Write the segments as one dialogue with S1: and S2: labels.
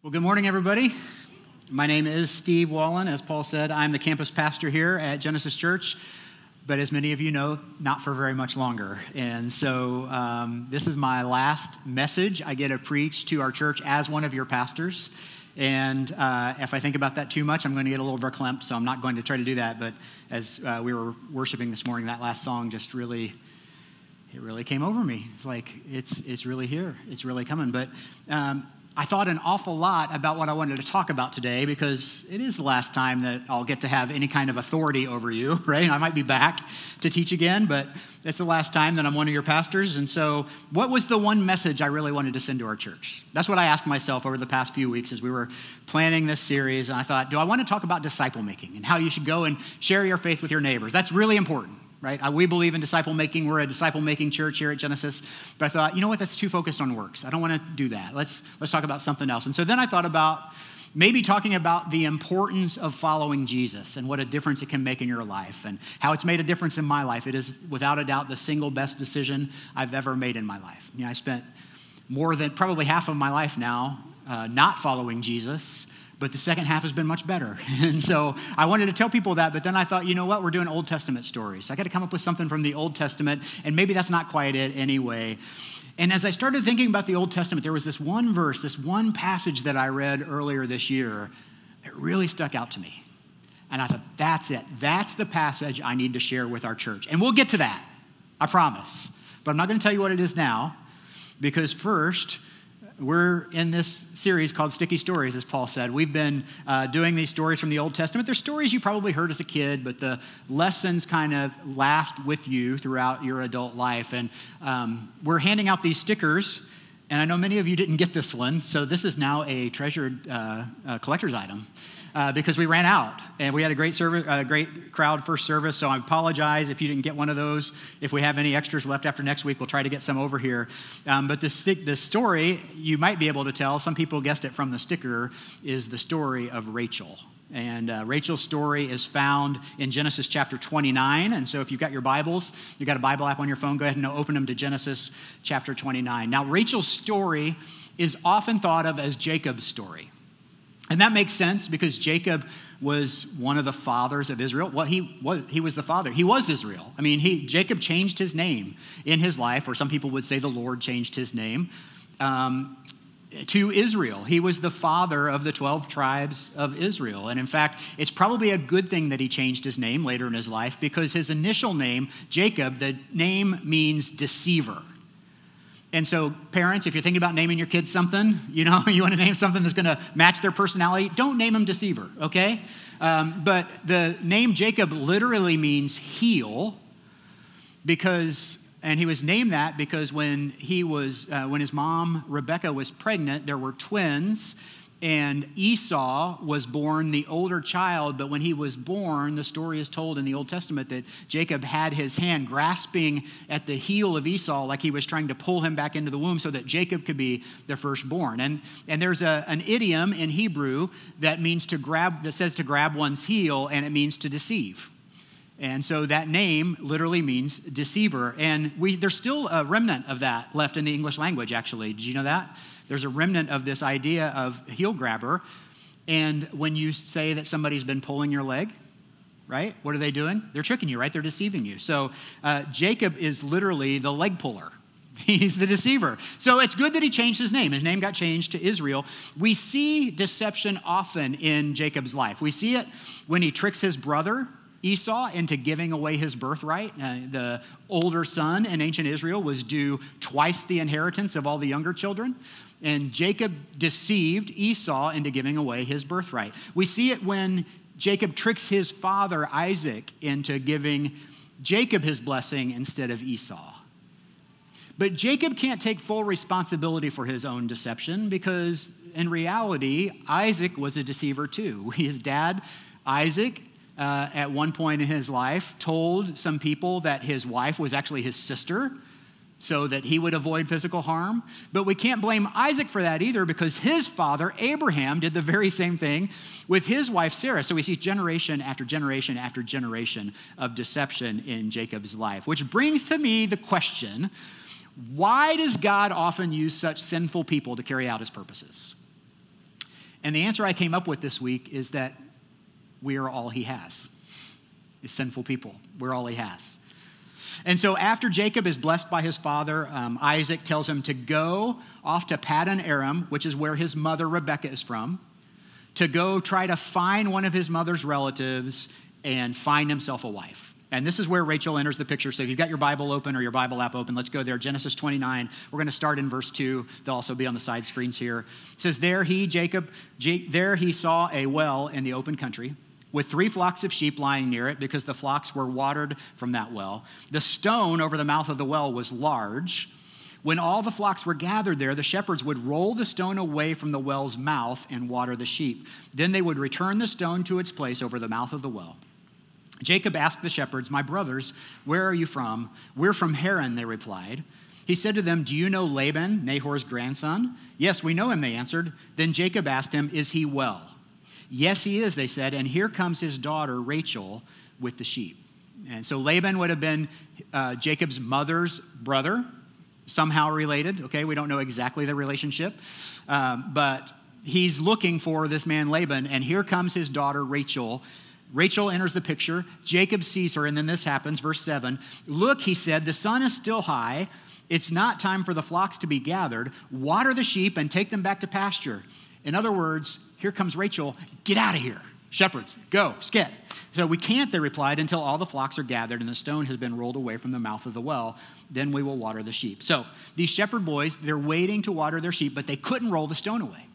S1: Well, good morning, everybody. My name is Steve Wallen. As Paul said, I'm the campus pastor here at Genesis Church, but as many of you know, not for very much longer. And so um, this is my last message I get to preach to our church as one of your pastors. And uh, if I think about that too much, I'm going to get a little verklempt, so I'm not going to try to do that. But as uh, we were worshiping this morning, that last song just really it really came over me. It's like it's it's really here. It's really coming. But um, I thought an awful lot about what I wanted to talk about today because it is the last time that I'll get to have any kind of authority over you, right? I might be back to teach again, but it's the last time that I'm one of your pastors. And so, what was the one message I really wanted to send to our church? That's what I asked myself over the past few weeks as we were planning this series. And I thought, do I want to talk about disciple making and how you should go and share your faith with your neighbors? That's really important right? Uh, we believe in disciple making. We're a disciple making church here at Genesis. But I thought, you know what? That's too focused on works. I don't want to do that. Let's let's talk about something else. And so then I thought about maybe talking about the importance of following Jesus and what a difference it can make in your life and how it's made a difference in my life. It is without a doubt the single best decision I've ever made in my life. You know, I spent more than probably half of my life now uh, not following Jesus but the second half has been much better. And so I wanted to tell people that, but then I thought, you know what, we're doing Old Testament stories. So I got to come up with something from the Old Testament, and maybe that's not quite it anyway. And as I started thinking about the Old Testament, there was this one verse, this one passage that I read earlier this year that really stuck out to me. And I thought, that's it. That's the passage I need to share with our church. And we'll get to that, I promise. But I'm not going to tell you what it is now, because first, we're in this series called Sticky Stories, as Paul said. We've been uh, doing these stories from the Old Testament. They're stories you probably heard as a kid, but the lessons kind of last with you throughout your adult life. And um, we're handing out these stickers, and I know many of you didn't get this one, so this is now a treasured uh, uh, collector's item uh, because we ran out and we had a great service, a great crowd first service. So I apologize if you didn't get one of those. If we have any extras left after next week, we'll try to get some over here. Um, but the stick, the story you might be able to tell. Some people guessed it from the sticker. Is the story of Rachel. And uh, Rachel's story is found in Genesis chapter 29. And so if you've got your Bibles, you've got a Bible app on your phone, go ahead and open them to Genesis chapter 29. Now, Rachel's story is often thought of as Jacob's story. And that makes sense because Jacob was one of the fathers of Israel. Well, he was, he was the father. He was Israel. I mean, he, Jacob changed his name in his life, or some people would say the Lord changed his name um, to Israel. He was the father of the 12 tribes of Israel. And in fact, it's probably a good thing that he changed his name later in his life because his initial name, Jacob, the name means deceiver. And so, parents, if you're thinking about naming your kids something, you know, you want to name something that's going to match their personality, don't name them Deceiver, okay? Um, but the name Jacob literally means heel because, and he was named that because when he was, uh, when his mom, Rebecca, was pregnant, there were twins and Esau was born the older child, but when he was born, the story is told in the Old Testament that Jacob had his hand grasping at the heel of Esau like he was trying to pull him back into the womb so that Jacob could be the firstborn. And, and there's a, an idiom in Hebrew that means to grab, that says to grab one's heel, and it means to deceive. And so that name literally means deceiver. And we, there's still a remnant of that left in the English language, actually. Did you know that? There's a remnant of this idea of heel grabber. And when you say that somebody's been pulling your leg, right? What are they doing? They're tricking you, right? They're deceiving you. So uh, Jacob is literally the leg puller. He's the deceiver. So it's good that he changed his name. His name got changed to Israel. We see deception often in Jacob's life. We see it when he tricks his brother Esau into giving away his birthright. Uh, the older son in ancient Israel was due twice the inheritance of all the younger children. And Jacob deceived Esau into giving away his birthright. We see it when Jacob tricks his father Isaac into giving Jacob his blessing instead of Esau. But Jacob can't take full responsibility for his own deception because, in reality, Isaac was a deceiver too. His dad, Isaac, uh, at one point in his life, told some people that his wife was actually his sister so that he would avoid physical harm. But we can't blame Isaac for that either because his father, Abraham, did the very same thing with his wife, Sarah. So we see generation after generation after generation of deception in Jacob's life, which brings to me the question why does God often use such sinful people to carry out his purposes? And the answer I came up with this week is that we are all he has. As sinful people, we're all he has. And so after Jacob is blessed by his father, um, Isaac tells him to go off to Paddan Aram, which is where his mother Rebekah is from, to go try to find one of his mother's relatives and find himself a wife. And this is where Rachel enters the picture. So if you've got your Bible open or your Bible app open, let's go there. Genesis 29. We're going to start in verse 2. They'll also be on the side screens here. It says, There he, Jacob, there he saw a well in the open country with three flocks of sheep lying near it because the flocks were watered from that well. The stone over the mouth of the well was large. When all the flocks were gathered there, the shepherds would roll the stone away from the well's mouth and water the sheep. Then they would return the stone to its place over the mouth of the well. Jacob asked the shepherds, My brothers, where are you from? We're from Haran, they replied. He said to them, Do you know Laban, Nahor's grandson? Yes, we know him, they answered. Then Jacob asked him, Is he well? Yes, he is, they said, and here comes his daughter Rachel with the sheep. And so Laban would have been uh, Jacob's mother's brother, somehow related. Okay, we don't know exactly the relationship, um, but he's looking for this man Laban, and here comes his daughter Rachel Rachel enters the picture. Jacob sees her, and then this happens. Verse 7 Look, he said, the sun is still high. It's not time for the flocks to be gathered. Water the sheep and take them back to pasture. In other words, here comes Rachel. Get out of here. Shepherds, go, skit. So we can't, they replied, until all the flocks are gathered and the stone has been rolled away from the mouth of the well. Then we will water the sheep. So these shepherd boys, they're waiting to water their sheep, but they couldn't roll the stone away.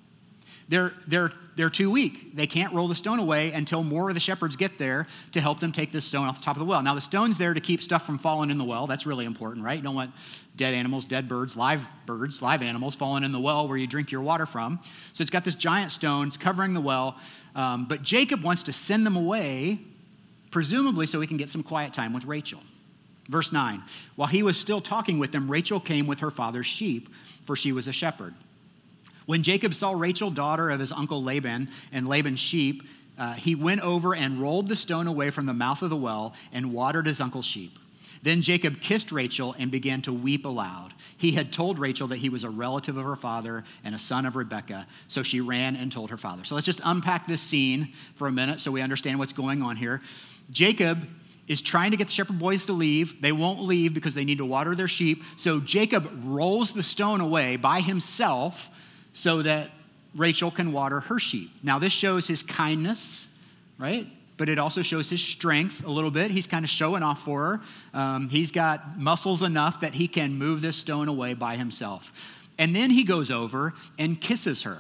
S1: They're, they're, they're too weak. They can't roll the stone away until more of the shepherds get there to help them take this stone off the top of the well. Now, the stone's there to keep stuff from falling in the well. That's really important, right? You don't want dead animals, dead birds, live birds, live animals falling in the well where you drink your water from. So it's got this giant stone, it's covering the well. Um, but Jacob wants to send them away, presumably so he can get some quiet time with Rachel. Verse 9 While he was still talking with them, Rachel came with her father's sheep, for she was a shepherd. When Jacob saw Rachel, daughter of his uncle Laban, and Laban's sheep, uh, he went over and rolled the stone away from the mouth of the well and watered his uncle's sheep. Then Jacob kissed Rachel and began to weep aloud. He had told Rachel that he was a relative of her father and a son of Rebekah, so she ran and told her father. So let's just unpack this scene for a minute so we understand what's going on here. Jacob is trying to get the shepherd boys to leave. They won't leave because they need to water their sheep. So Jacob rolls the stone away by himself so that Rachel can water her sheep. Now, this shows his kindness, right? But it also shows his strength a little bit. He's kind of showing off for her. Um, he's got muscles enough that he can move this stone away by himself. And then he goes over and kisses her,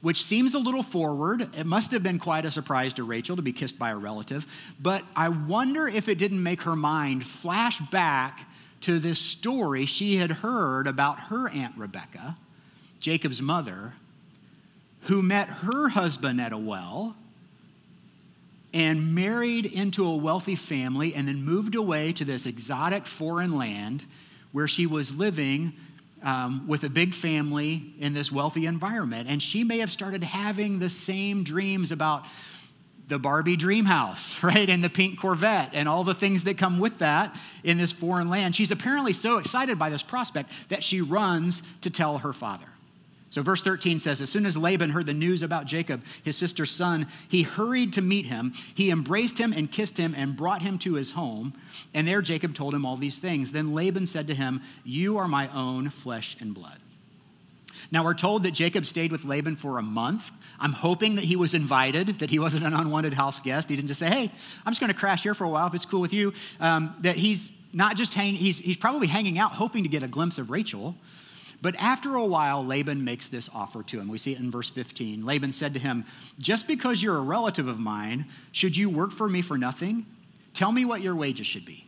S1: which seems a little forward. It must have been quite a surprise to Rachel to be kissed by a relative. But I wonder if it didn't make her mind flash back to this story she had heard about her Aunt Rebecca Jacob's mother, who met her husband at a well and married into a wealthy family and then moved away to this exotic foreign land where she was living um, with a big family in this wealthy environment. And she may have started having the same dreams about the Barbie dream house, right? And the pink Corvette and all the things that come with that in this foreign land. She's apparently so excited by this prospect that she runs to tell her father. So, verse 13 says, As soon as Laban heard the news about Jacob, his sister's son, he hurried to meet him. He embraced him and kissed him and brought him to his home. And there Jacob told him all these things. Then Laban said to him, You are my own flesh and blood. Now, we're told that Jacob stayed with Laban for a month. I'm hoping that he was invited, that he wasn't an unwanted house guest. He didn't just say, Hey, I'm just going to crash here for a while if it's cool with you. Um, that he's not just hanging, he's, he's probably hanging out hoping to get a glimpse of Rachel. But after a while, Laban makes this offer to him. We see it in verse 15. Laban said to him, Just because you're a relative of mine, should you work for me for nothing? Tell me what your wages should be.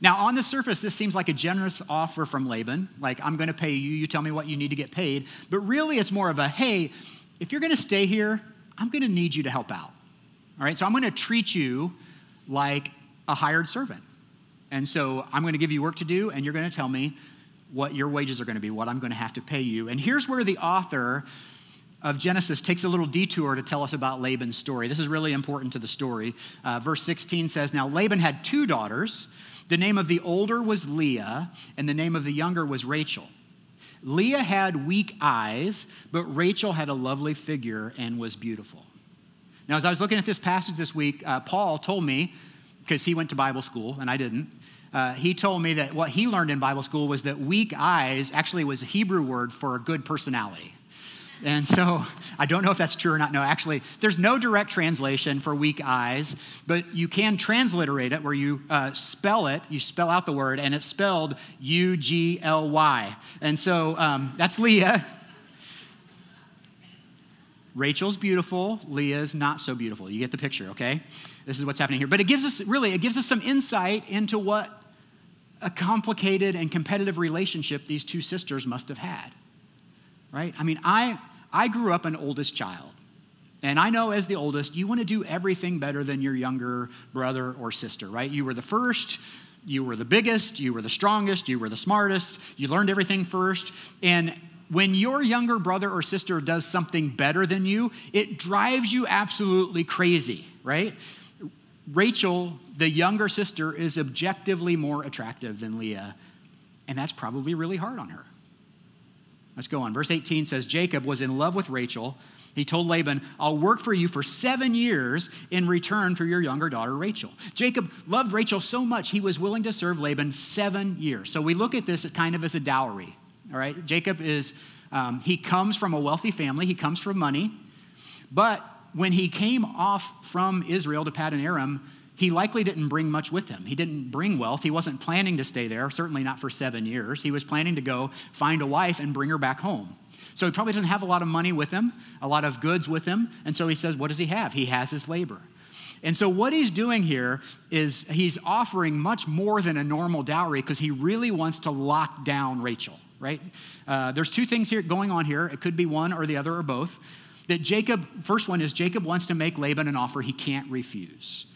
S1: Now, on the surface, this seems like a generous offer from Laban, like, I'm going to pay you, you tell me what you need to get paid. But really, it's more of a, hey, if you're going to stay here, I'm going to need you to help out. All right, so I'm going to treat you like a hired servant. And so I'm going to give you work to do, and you're going to tell me what your wages are going to be, what I'm going to have to pay you. And here's where the author of Genesis takes a little detour to tell us about Laban's story. This is really important to the story. Uh, verse 16 says Now Laban had two daughters. The name of the older was Leah, and the name of the younger was Rachel. Leah had weak eyes, but Rachel had a lovely figure and was beautiful. Now, as I was looking at this passage this week, uh, Paul told me, because he went to Bible school and I didn't, uh, he told me that what he learned in Bible school was that weak eyes actually was a Hebrew word for a good personality. And so I don't know if that's true or not. No, actually, there's no direct translation for weak eyes, but you can transliterate it where you uh, spell it, you spell out the word, and it's spelled U G L Y. And so um, that's Leah. Rachel's beautiful, Leah's not so beautiful. You get the picture, okay? This is what's happening here. But it gives us, really, it gives us some insight into what a complicated and competitive relationship these two sisters must have had right? I mean, I, I grew up an oldest child. And I know as the oldest, you want to do everything better than your younger brother or sister, right? You were the first, you were the biggest, you were the strongest, you were the smartest, you learned everything first. And when your younger brother or sister does something better than you, it drives you absolutely crazy, right? Rachel, the younger sister, is objectively more attractive than Leah, and that's probably really hard on her. Let's go on. Verse 18 says Jacob was in love with Rachel. He told Laban, I'll work for you for seven years in return for your younger daughter, Rachel. Jacob loved Rachel so much, he was willing to serve Laban seven years. So we look at this kind of as a dowry. All right? Jacob is, um, he comes from a wealthy family, he comes from money. But when he came off from Israel to Paddan Aram, he likely didn't bring much with him. He didn't bring wealth. He wasn't planning to stay there, certainly not for seven years. He was planning to go find a wife and bring her back home. So he probably doesn't have a lot of money with him, a lot of goods with him. And so he says, What does he have? He has his labor. And so, what he's doing here is he's offering much more than a normal dowry because he really wants to lock down Rachel, right? Uh, there's two things here going on here. It could be one or the other or both. That Jacob, first one is Jacob wants to make Laban an offer he can't refuse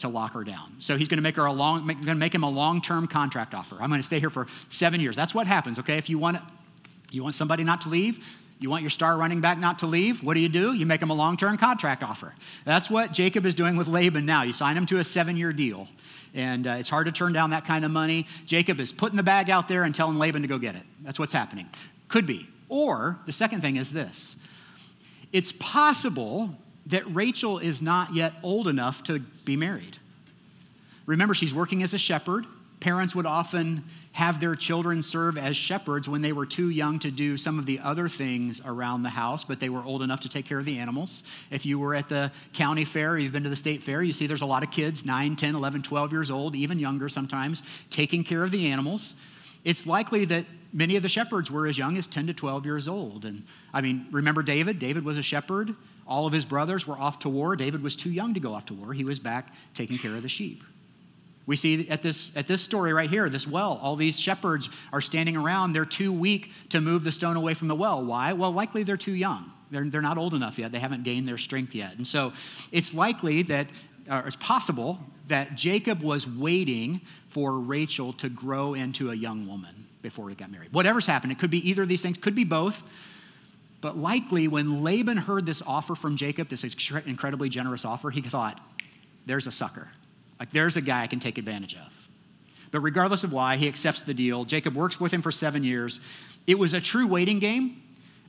S1: to lock her down. So he's going to make her a long, make, going to make him a long-term contract offer. I'm going to stay here for seven years. That's what happens. Okay, if you want, you want somebody not to leave, you want your star running back not to leave. What do you do? You make him a long-term contract offer. That's what Jacob is doing with Laban now. You sign him to a seven-year deal, and uh, it's hard to turn down that kind of money. Jacob is putting the bag out there and telling Laban to go get it. That's what's happening. Could be. Or the second thing is this: it's possible that Rachel is not yet old enough to be married. Remember, she's working as a shepherd. Parents would often have their children serve as shepherds when they were too young to do some of the other things around the house, but they were old enough to take care of the animals. If you were at the county fair, or you've been to the state fair, you see there's a lot of kids, 9, 10, 11, 12 years old, even younger sometimes, taking care of the animals. It's likely that many of the shepherds were as young as 10 to 12 years old. And I mean, remember David? David was a shepherd. All of his brothers were off to war. David was too young to go off to war. He was back taking care of the sheep. We see at this, at this story right here, this well, all these shepherds are standing around. They're too weak to move the stone away from the well. Why? Well, likely they're too young. They're, they're not old enough yet. They haven't gained their strength yet. And so it's likely that, or it's possible that Jacob was waiting for Rachel to grow into a young woman before he got married. Whatever's happened, it could be either of these things, could be both. But likely, when Laban heard this offer from Jacob, this incredibly generous offer, he thought, there's a sucker. Like, there's a guy I can take advantage of. But regardless of why, he accepts the deal. Jacob works with him for seven years. It was a true waiting game.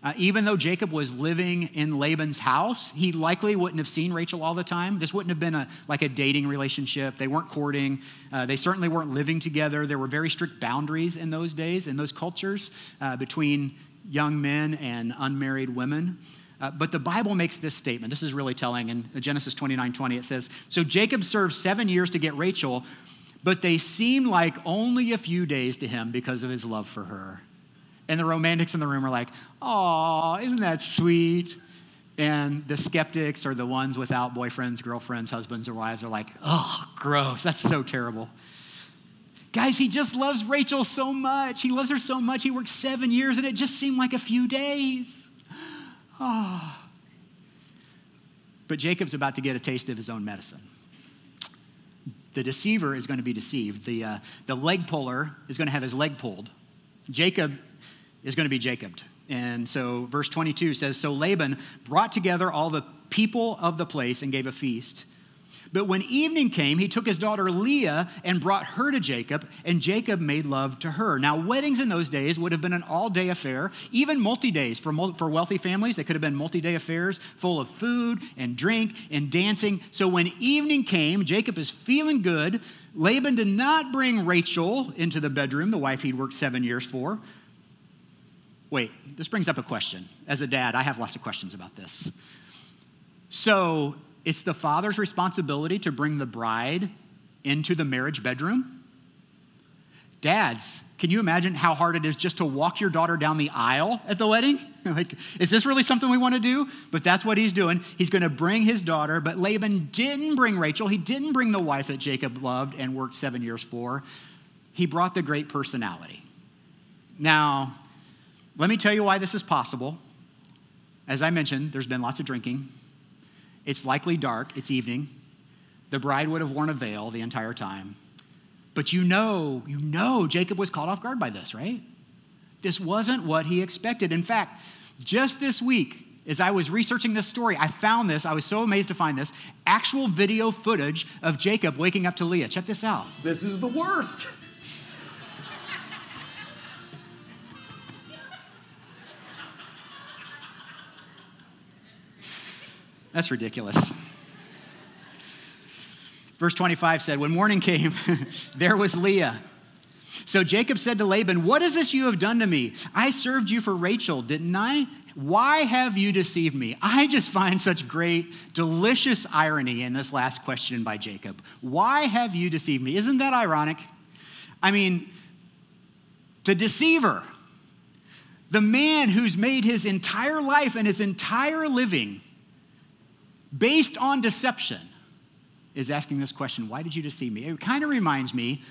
S1: Uh, even though Jacob was living in Laban's house, he likely wouldn't have seen Rachel all the time. This wouldn't have been a, like a dating relationship. They weren't courting. Uh, they certainly weren't living together. There were very strict boundaries in those days, in those cultures, uh, between young men and unmarried women. Uh, but the Bible makes this statement. This is really telling. In Genesis 29 20, it says So Jacob served seven years to get Rachel, but they seemed like only a few days to him because of his love for her. And the romantics in the room are like, Oh, isn't that sweet? And the skeptics or the ones without boyfriends, girlfriends, husbands, or wives are like, Oh, gross. That's so terrible. Guys, he just loves Rachel so much. He loves her so much. He worked seven years and it just seemed like a few days. Oh. But Jacob's about to get a taste of his own medicine. The deceiver is going to be deceived. The, uh, the leg puller is going to have his leg pulled. Jacob is going to be Jacobed. And so, verse 22 says So Laban brought together all the people of the place and gave a feast. But when evening came, he took his daughter Leah and brought her to Jacob, and Jacob made love to her. Now, weddings in those days would have been an all day affair, even multi days. For, for wealthy families, they could have been multi day affairs full of food and drink and dancing. So when evening came, Jacob is feeling good. Laban did not bring Rachel into the bedroom, the wife he'd worked seven years for. Wait, this brings up a question. As a dad, I have lots of questions about this. So, it's the father's responsibility to bring the bride into the marriage bedroom. Dads, can you imagine how hard it is just to walk your daughter down the aisle at the wedding? like, is this really something we want to do? But that's what he's doing. He's going to bring his daughter, but Laban didn't bring Rachel. He didn't bring the wife that Jacob loved and worked seven years for. He brought the great personality. Now, let me tell you why this is possible. As I mentioned, there's been lots of drinking. It's likely dark, it's evening. The bride would have worn a veil the entire time. But you know, you know, Jacob was caught off guard by this, right? This wasn't what he expected. In fact, just this week, as I was researching this story, I found this. I was so amazed to find this actual video footage of Jacob waking up to Leah. Check this out.
S2: This is the worst.
S1: That's ridiculous. Verse 25 said, When morning came, there was Leah. So Jacob said to Laban, What is this you have done to me? I served you for Rachel, didn't I? Why have you deceived me? I just find such great, delicious irony in this last question by Jacob. Why have you deceived me? Isn't that ironic? I mean, the deceiver, the man who's made his entire life and his entire living based on deception, is asking this question Why did you deceive me? It kind of reminds me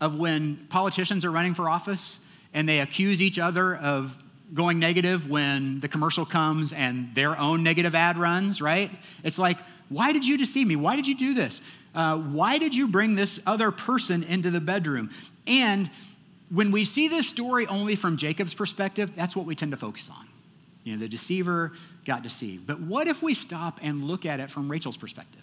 S1: of when politicians are running for office and they accuse each other of going negative when the commercial comes and their own negative ad runs, right? It's like, why did you deceive me? Why did you do this? Uh, why did you bring this other person into the bedroom? And when we see this story only from Jacob's perspective, that's what we tend to focus on. You know, the deceiver got deceived. But what if we stop and look at it from Rachel's perspective?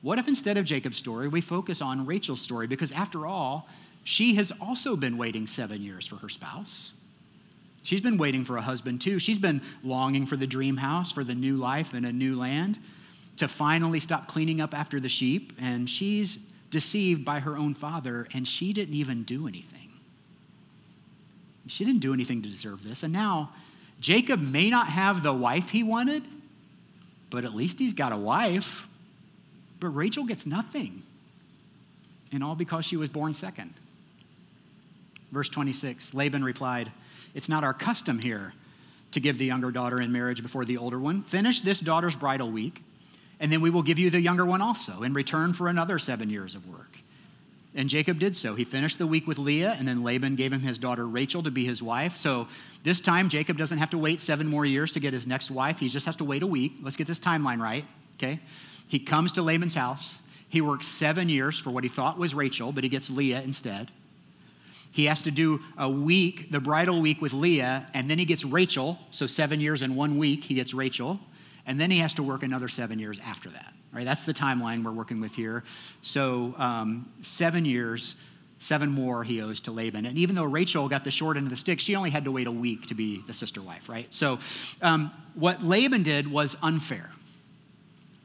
S1: What if instead of Jacob's story, we focus on Rachel's story? Because after all, she has also been waiting seven years for her spouse. She's been waiting for a husband too. She's been longing for the dream house, for the new life in a new land, to finally stop cleaning up after the sheep. And she's deceived by her own father, and she didn't even do anything. She didn't do anything to deserve this. And now Jacob may not have the wife he wanted, but at least he's got a wife. But Rachel gets nothing. And all because she was born second. Verse 26 Laban replied, It's not our custom here to give the younger daughter in marriage before the older one. Finish this daughter's bridal week, and then we will give you the younger one also in return for another seven years of work. And Jacob did so. He finished the week with Leah, and then Laban gave him his daughter Rachel to be his wife. So this time, Jacob doesn't have to wait seven more years to get his next wife. He just has to wait a week. Let's get this timeline right, okay? He comes to Laban's house. He works seven years for what he thought was Rachel, but he gets Leah instead. He has to do a week, the bridal week with Leah, and then he gets Rachel. So seven years and one week, he gets Rachel. And then he has to work another seven years after that. Right, that's the timeline we're working with here. So um, seven years, seven more he owes to Laban. And even though Rachel got the short end of the stick, she only had to wait a week to be the sister wife, right? So um, what Laban did was unfair.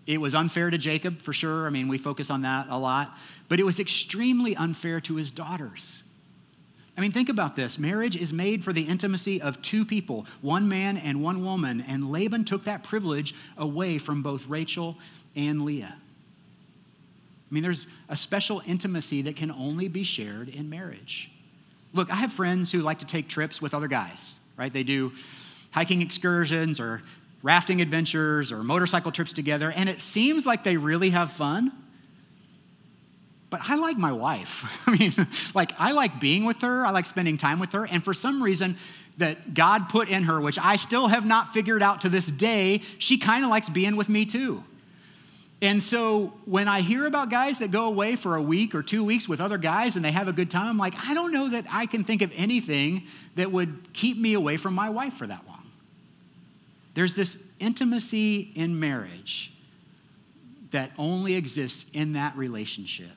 S1: It was unfair to Jacob, for sure. I mean, we focus on that a lot. But it was extremely unfair to his daughters. I mean, think about this. Marriage is made for the intimacy of two people, one man and one woman, and Laban took that privilege away from both Rachel and Leah. I mean, there's a special intimacy that can only be shared in marriage. Look, I have friends who like to take trips with other guys, right? They do hiking excursions or rafting adventures or motorcycle trips together, and it seems like they really have fun. But I like my wife. I mean, like, I like being with her, I like spending time with her, and for some reason, that God put in her, which I still have not figured out to this day, she kind of likes being with me too. And so when I hear about guys that go away for a week or two weeks with other guys and they have a good time, I'm like, I don't know that I can think of anything that would keep me away from my wife for that long. There's this intimacy in marriage that only exists in that relationship.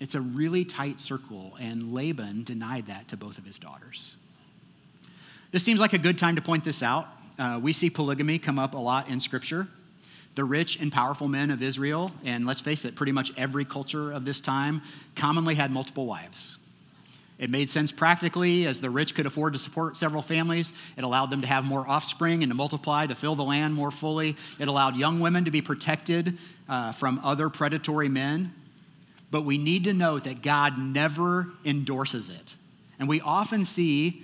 S1: It's a really tight circle, and Laban denied that to both of his daughters. This seems like a good time to point this out. Uh, we see polygamy come up a lot in Scripture. The rich and powerful men of Israel, and let's face it, pretty much every culture of this time, commonly had multiple wives. It made sense practically, as the rich could afford to support several families. It allowed them to have more offspring and to multiply, to fill the land more fully. It allowed young women to be protected uh, from other predatory men. But we need to note that God never endorses it. And we often see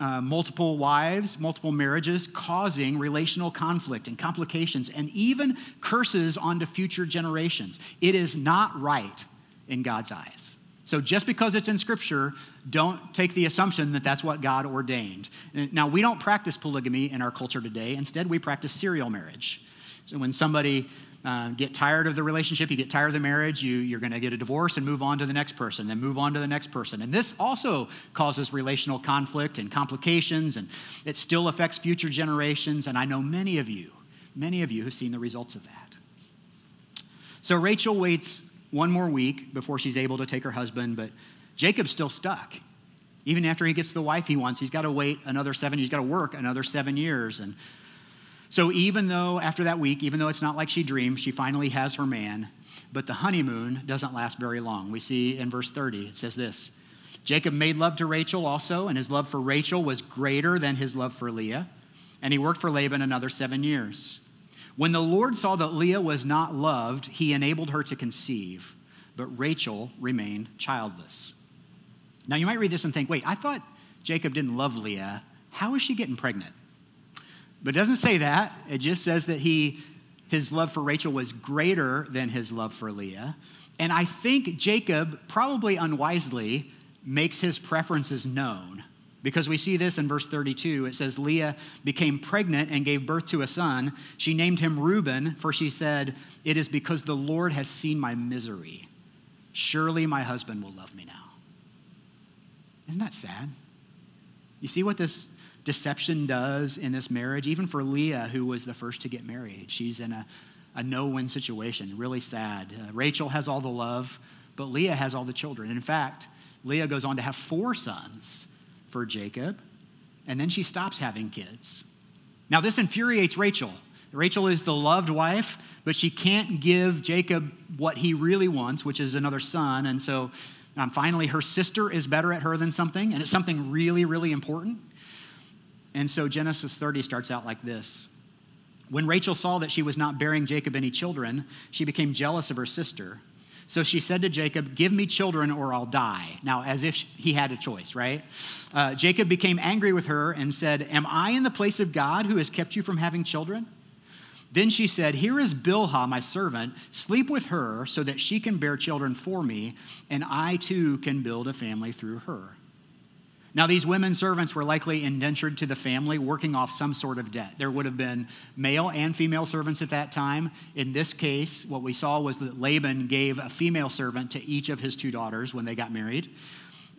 S1: uh, multiple wives, multiple marriages causing relational conflict and complications and even curses onto future generations. It is not right in God's eyes. So just because it's in Scripture, don't take the assumption that that's what God ordained. Now, we don't practice polygamy in our culture today. Instead, we practice serial marriage. So when somebody uh, get tired of the relationship, you get tired of the marriage, you, you're going to get a divorce and move on to the next person, then move on to the next person. And this also causes relational conflict and complications, and it still affects future generations. And I know many of you, many of you have seen the results of that. So Rachel waits one more week before she's able to take her husband, but Jacob's still stuck. Even after he gets the wife he wants, he's got to wait another seven, he's got to work another seven years. And so, even though after that week, even though it's not like she dreamed, she finally has her man, but the honeymoon doesn't last very long. We see in verse 30, it says this Jacob made love to Rachel also, and his love for Rachel was greater than his love for Leah. And he worked for Laban another seven years. When the Lord saw that Leah was not loved, he enabled her to conceive, but Rachel remained childless. Now you might read this and think, wait, I thought Jacob didn't love Leah. How is she getting pregnant? But it doesn't say that. It just says that he his love for Rachel was greater than his love for Leah. And I think Jacob, probably unwisely, makes his preferences known because we see this in verse 32. It says, Leah became pregnant and gave birth to a son. She named him Reuben, for she said, It is because the Lord has seen my misery. Surely my husband will love me now. Isn't that sad? You see what this deception does in this marriage? Even for Leah, who was the first to get married, she's in a, a no win situation, really sad. Uh, Rachel has all the love, but Leah has all the children. In fact, Leah goes on to have four sons for Jacob, and then she stops having kids. Now, this infuriates Rachel. Rachel is the loved wife, but she can't give Jacob what he really wants, which is another son. And so um, finally, her sister is better at her than something, and it's something really, really important. And so Genesis 30 starts out like this When Rachel saw that she was not bearing Jacob any children, she became jealous of her sister. So she said to Jacob, Give me children or I'll die. Now, as if he had a choice, right? Uh, Jacob became angry with her and said, Am I in the place of God who has kept you from having children? Then she said, Here is Bilhah, my servant. Sleep with her so that she can bear children for me, and I too can build a family through her. Now, these women servants were likely indentured to the family, working off some sort of debt. There would have been male and female servants at that time. In this case, what we saw was that Laban gave a female servant to each of his two daughters when they got married.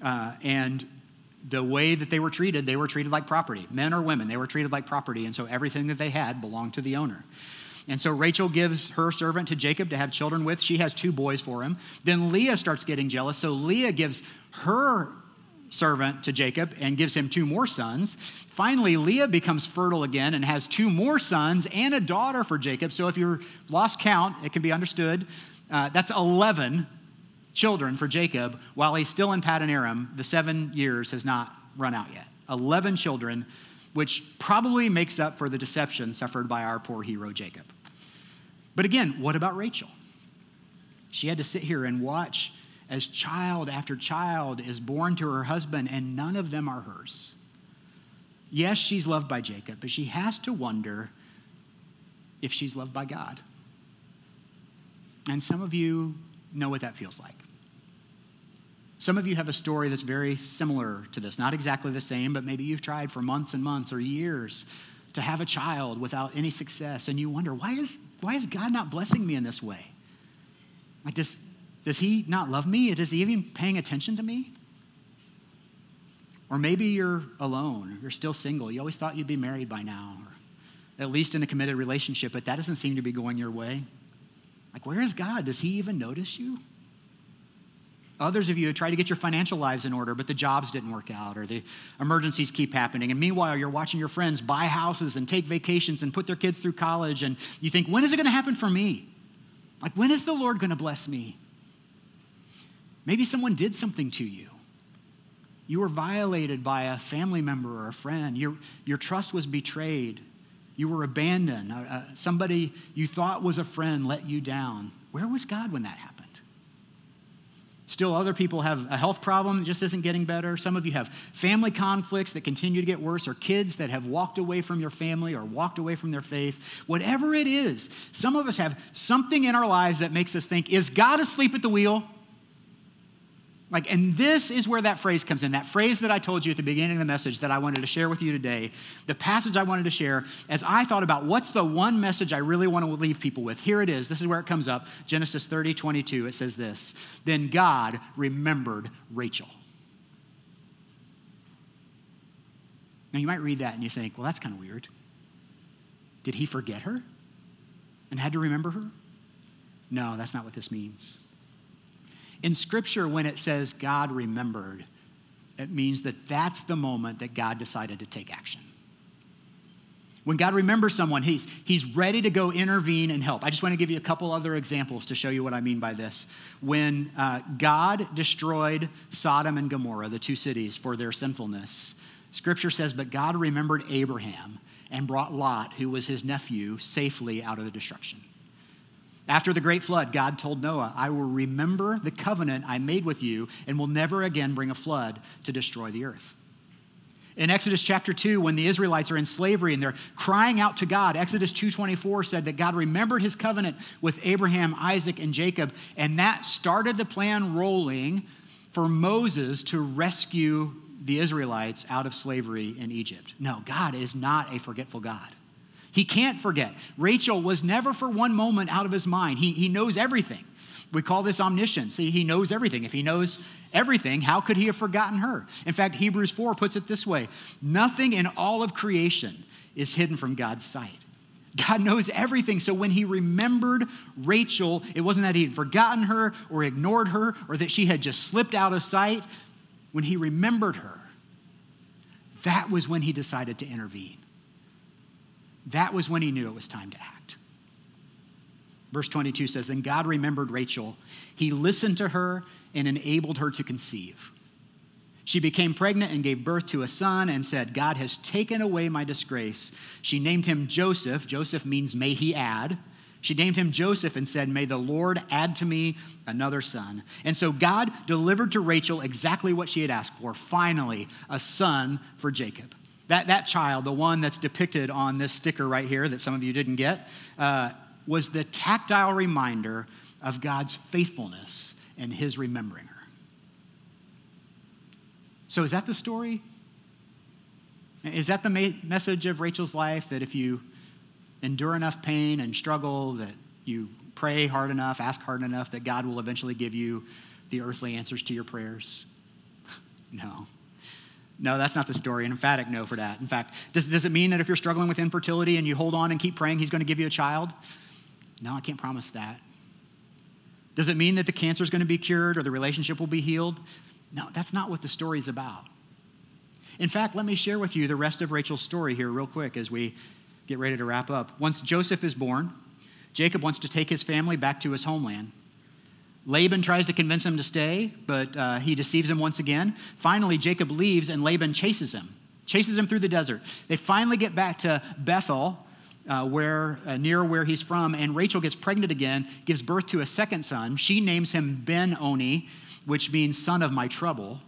S1: Uh, and the way that they were treated, they were treated like property. Men or women, they were treated like property. And so everything that they had belonged to the owner. And so Rachel gives her servant to Jacob to have children with. She has two boys for him. Then Leah starts getting jealous. So Leah gives her servant to Jacob and gives him two more sons. Finally, Leah becomes fertile again and has two more sons and a daughter for Jacob. So if you're lost count, it can be understood. Uh, that's 11 children for Jacob while he's still in Paddan Aram. The seven years has not run out yet. 11 children, which probably makes up for the deception suffered by our poor hero Jacob. But again, what about Rachel? She had to sit here and watch as child after child is born to her husband, and none of them are hers. Yes, she's loved by Jacob, but she has to wonder if she's loved by God. And some of you know what that feels like. Some of you have a story that's very similar to this. Not exactly the same, but maybe you've tried for months and months or years to have a child without any success, and you wonder, why is, why is God not blessing me in this way? Like, does, does he not love me? Is he even paying attention to me? Or maybe you're alone, you're still single. You always thought you'd be married by now, or at least in a committed relationship, but that doesn't seem to be going your way. Like, where is God? Does he even notice you? Others of you try to get your financial lives in order, but the jobs didn't work out or the emergencies keep happening. And meanwhile, you're watching your friends buy houses and take vacations and put their kids through college. And you think, when is it going to happen for me? Like, when is the Lord going to bless me? Maybe someone did something to you. You were violated by a family member or a friend. Your, your trust was betrayed. You were abandoned. Uh, uh somebody you thought was a friend let you down. Where was God when that happened? Still, other people have a health problem that just isn't getting better. Some of you have family conflicts that continue to get worse, or kids that have walked away from your family or walked away from their faith. Whatever it is, some of us have something in our lives that makes us think, is God asleep at the wheel? Like, and this is where that phrase comes in. That phrase that I told you at the beginning of the message that I wanted to share with you today, the passage I wanted to share, as I thought about what's the one message I really want to leave people with. Here it is. This is where it comes up. Genesis 30, 22. It says this Then God remembered Rachel. Now, you might read that and you think, well, that's kind of weird. Did he forget her and had to remember her? No, that's not what this means. In Scripture, when it says God remembered, it means that that's the moment that God decided to take action. When God remembers someone, he's, he's ready to go intervene and help. I just want to give you a couple other examples to show you what I mean by this. When uh, God destroyed Sodom and Gomorrah, the two cities, for their sinfulness, Scripture says, But God remembered Abraham and brought Lot, who was his nephew, safely out of the destruction. After the great flood, God told Noah, I will remember the covenant I made with you and will never again bring a flood to destroy the earth. In Exodus chapter 2, when the Israelites are in slavery and they're crying out to God, Exodus 2:24 said that God remembered his covenant with Abraham, Isaac, and Jacob, and that started the plan rolling for Moses to rescue the Israelites out of slavery in Egypt. No, God is not a forgetful God. He can't forget. Rachel was never for one moment out of his mind. He, he knows everything. We call this omniscience. He, he knows everything. If he knows everything, how could he have forgotten her? In fact, Hebrews 4 puts it this way Nothing in all of creation is hidden from God's sight. God knows everything. So when he remembered Rachel, it wasn't that he had forgotten her or ignored her or that she had just slipped out of sight. When he remembered her, that was when he decided to intervene. That was when he knew it was time to act. Verse 22 says Then God remembered Rachel. He listened to her and enabled her to conceive. She became pregnant and gave birth to a son and said, God has taken away my disgrace. She named him Joseph. Joseph means may he add. She named him Joseph and said, May the Lord add to me another son. And so God delivered to Rachel exactly what she had asked for finally, a son for Jacob. That, that child, the one that's depicted on this sticker right here that some of you didn't get, uh, was the tactile reminder of God's faithfulness and his remembering her. So, is that the story? Is that the message of Rachel's life that if you endure enough pain and struggle, that you pray hard enough, ask hard enough, that God will eventually give you the earthly answers to your prayers? no. No, that's not the story. An emphatic no for that. In fact, does, does it mean that if you're struggling with infertility and you hold on and keep praying, He's going to give you a child? No, I can't promise that. Does it mean that the cancer is going to be cured or the relationship will be healed? No, that's not what the story is about. In fact, let me share with you the rest of Rachel's story here, real quick, as we get ready to wrap up. Once Joseph is born, Jacob wants to take his family back to his homeland. Laban tries to convince him to stay, but uh, he deceives him once again. Finally, Jacob leaves and Laban chases him, chases him through the desert. They finally get back to Bethel, uh, where uh, near where he's from, and Rachel gets pregnant again, gives birth to a second son. She names him Ben Oni, which means son of my trouble.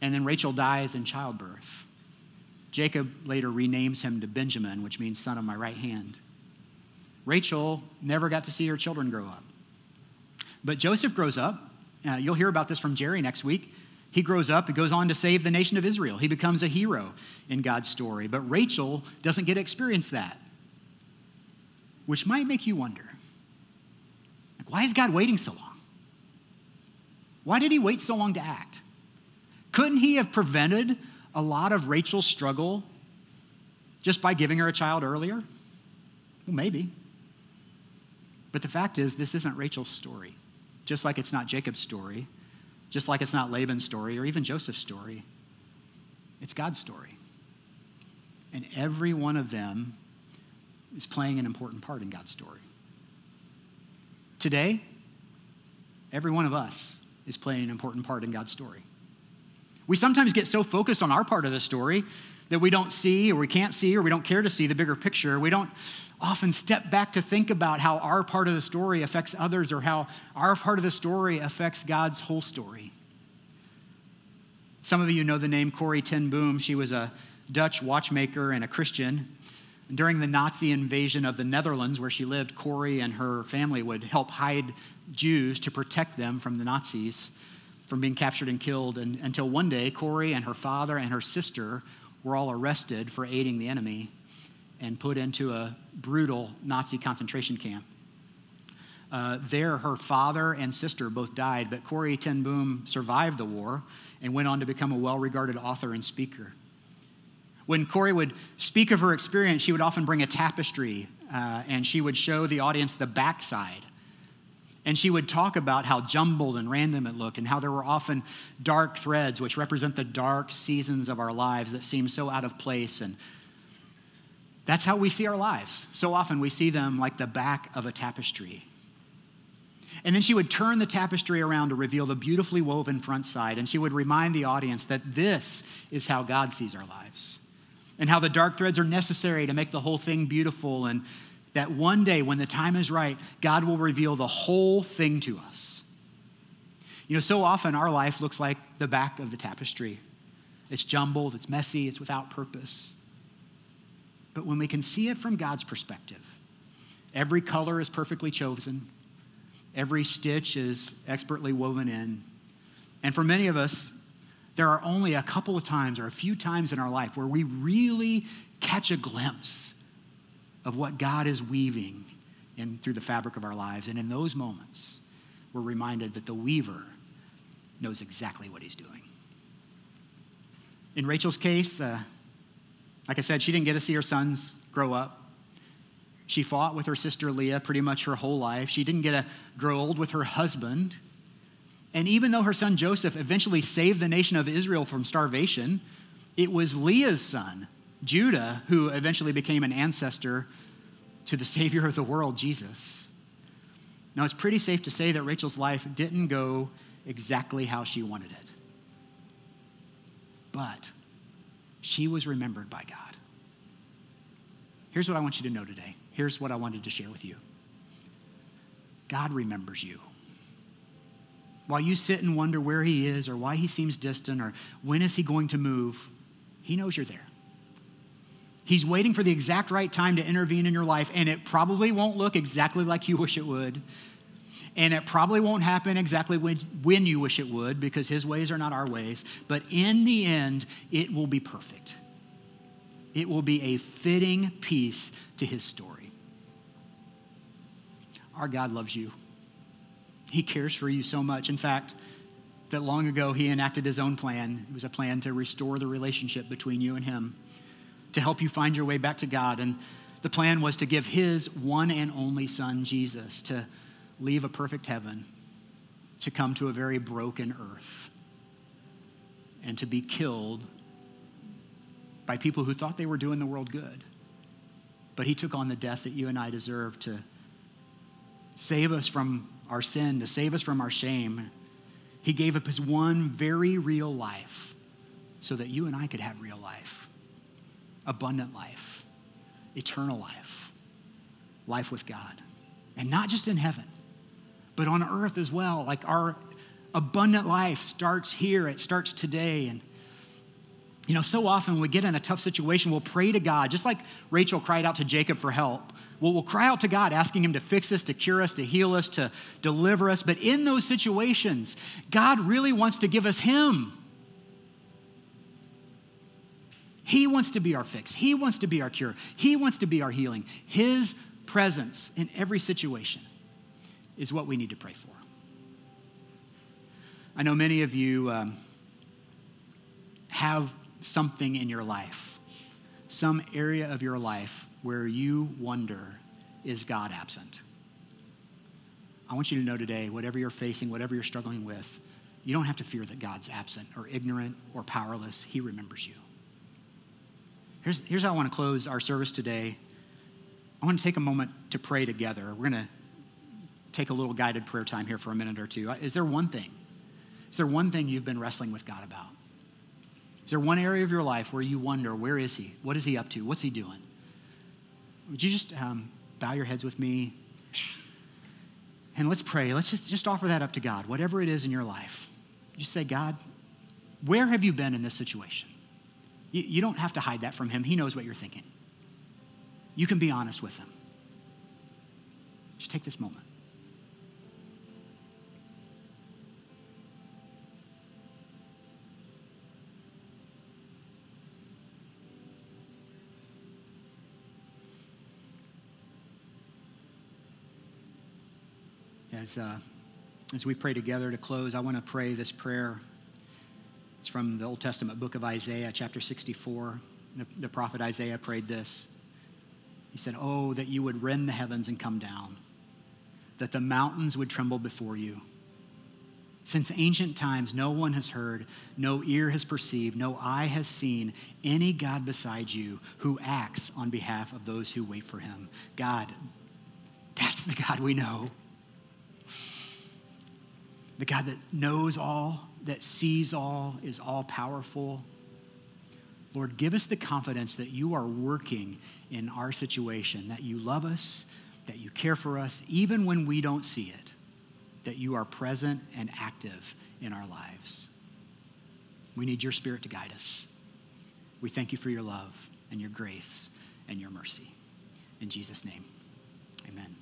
S1: And then Rachel dies in childbirth. Jacob later renames him to Benjamin, which means son of my right hand. Rachel never got to see her children grow up. But Joseph grows up. Uh, you'll hear about this from Jerry next week. He grows up and goes on to save the nation of Israel. He becomes a hero in God's story. But Rachel doesn't get to experience that, which might make you wonder like, why is God waiting so long? Why did he wait so long to act? Couldn't he have prevented a lot of Rachel's struggle just by giving her a child earlier? Well, maybe. But the fact is, this isn't Rachel's story, just like it's not Jacob's story, just like it's not Laban's story or even Joseph's story. It's God's story. And every one of them is playing an important part in God's story. Today, every one of us is playing an important part in God's story. We sometimes get so focused on our part of the story that we don't see or we can't see or we don't care to see the bigger picture. We don't often step back to think about how our part of the story affects others or how our part of the story affects God's whole story. Some of you know the name Corrie ten Boom. She was a Dutch watchmaker and a Christian. During the Nazi invasion of the Netherlands, where she lived, Corrie and her family would help hide Jews to protect them from the Nazis from being captured and killed. And, until one day, Corrie and her father and her sister were all arrested for aiding the enemy and put into a brutal Nazi concentration camp. Uh, there, her father and sister both died, but Corrie ten Boom survived the war and went on to become a well regarded author and speaker. When Corrie would speak of her experience, she would often bring a tapestry uh, and she would show the audience the backside. And she would talk about how jumbled and random it looked, and how there were often dark threads, which represent the dark seasons of our lives that seem so out of place and that's how we see our lives. So often we see them like the back of a tapestry. And then she would turn the tapestry around to reveal the beautifully woven front side, and she would remind the audience that this is how God sees our lives, and how the dark threads are necessary to make the whole thing beautiful, and that one day, when the time is right, God will reveal the whole thing to us. You know, so often our life looks like the back of the tapestry. It's jumbled, it's messy, it's without purpose. But when we can see it from God's perspective, every color is perfectly chosen, every stitch is expertly woven in. And for many of us, there are only a couple of times or a few times in our life where we really catch a glimpse of what God is weaving in, through the fabric of our lives. And in those moments, we're reminded that the weaver knows exactly what he's doing. In Rachel's case, uh, like I said, she didn't get to see her sons grow up. She fought with her sister Leah pretty much her whole life. She didn't get to grow old with her husband. And even though her son Joseph eventually saved the nation of Israel from starvation, it was Leah's son, Judah, who eventually became an ancestor to the Savior of the world, Jesus. Now, it's pretty safe to say that Rachel's life didn't go exactly how she wanted it. But she was remembered by God. Here's what I want you to know today. Here's what I wanted to share with you God remembers you. While you sit and wonder where he is or why he seems distant or when is he going to move, he knows you're there. He's waiting for the exact right time to intervene in your life, and it probably won't look exactly like you wish it would. And it probably won't happen exactly when, when you wish it would because his ways are not our ways. But in the end, it will be perfect. It will be a fitting piece to his story. Our God loves you. He cares for you so much. In fact, that long ago he enacted his own plan. It was a plan to restore the relationship between you and him, to help you find your way back to God. And the plan was to give his one and only son, Jesus, to leave a perfect heaven to come to a very broken earth and to be killed by people who thought they were doing the world good. But he took on the death that you and I deserve to save us from our sin, to save us from our shame. He gave up his one very real life so that you and I could have real life, abundant life, eternal life, life with God. And not just in heaven, but on earth as well. Like our abundant life starts here, it starts today. And, you know, so often we get in a tough situation, we'll pray to God, just like Rachel cried out to Jacob for help. Well, we'll cry out to God, asking Him to fix us, to cure us, to heal us, to deliver us. But in those situations, God really wants to give us Him. He wants to be our fix. He wants to be our cure. He wants to be our healing. His presence in every situation is what we need to pray for. I know many of you um, have something in your life, some area of your life where you wonder, is God absent? I want you to know today, whatever you're facing, whatever you're struggling with, you don't have to fear that God's absent or ignorant or powerless. He remembers you. Here's, here's how I want to close our service today. I want to take a moment to pray together. We're going to take a little guided prayer time here for a minute or two. Is there one thing? Is there one thing you've been wrestling with God about? Is there one area of your life where you wonder, where is He? What is He up to? What's He doing? Would you just um, bow your heads with me? And let's pray. Let's just, just offer that up to God, whatever it is in your life. Just say, God, where have you been in this situation? You, you don't have to hide that from Him. He knows what you're thinking. You can be honest with Him. Just take this moment. As, uh, as we pray together to close, I want to pray this prayer. It's from the Old Testament book of Isaiah, chapter 64. The, the prophet Isaiah prayed this. He said, Oh, that you would rend the heavens and come down, that the mountains would tremble before you. Since ancient times, no one has heard, no ear has perceived, no eye has seen any God beside you who acts on behalf of those who wait for him. God, that's the God we know the God that knows all, that sees all, is all powerful. Lord, give us the confidence that you are working in our situation, that you love us, that you care for us, even when we don't see it, that you are present and active in our lives. We need your spirit to guide us. We thank you for your love and your grace and your mercy. In Jesus' name, amen.